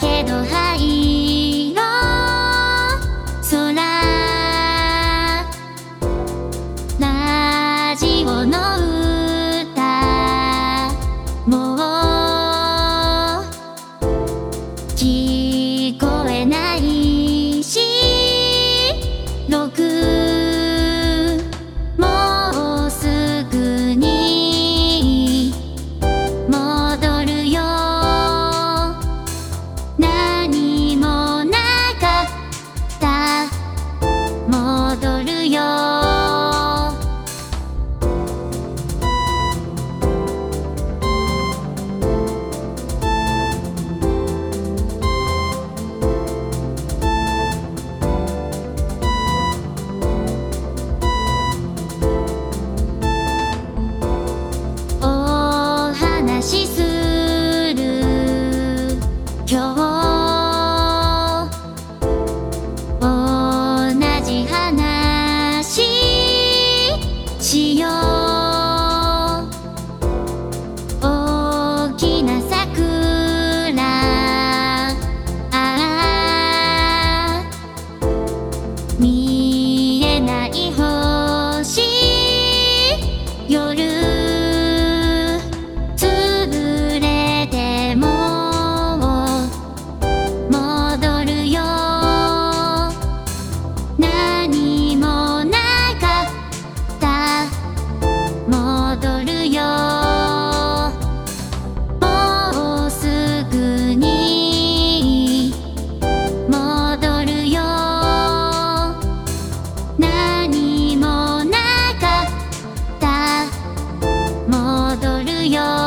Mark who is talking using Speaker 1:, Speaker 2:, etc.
Speaker 1: けどるよよ。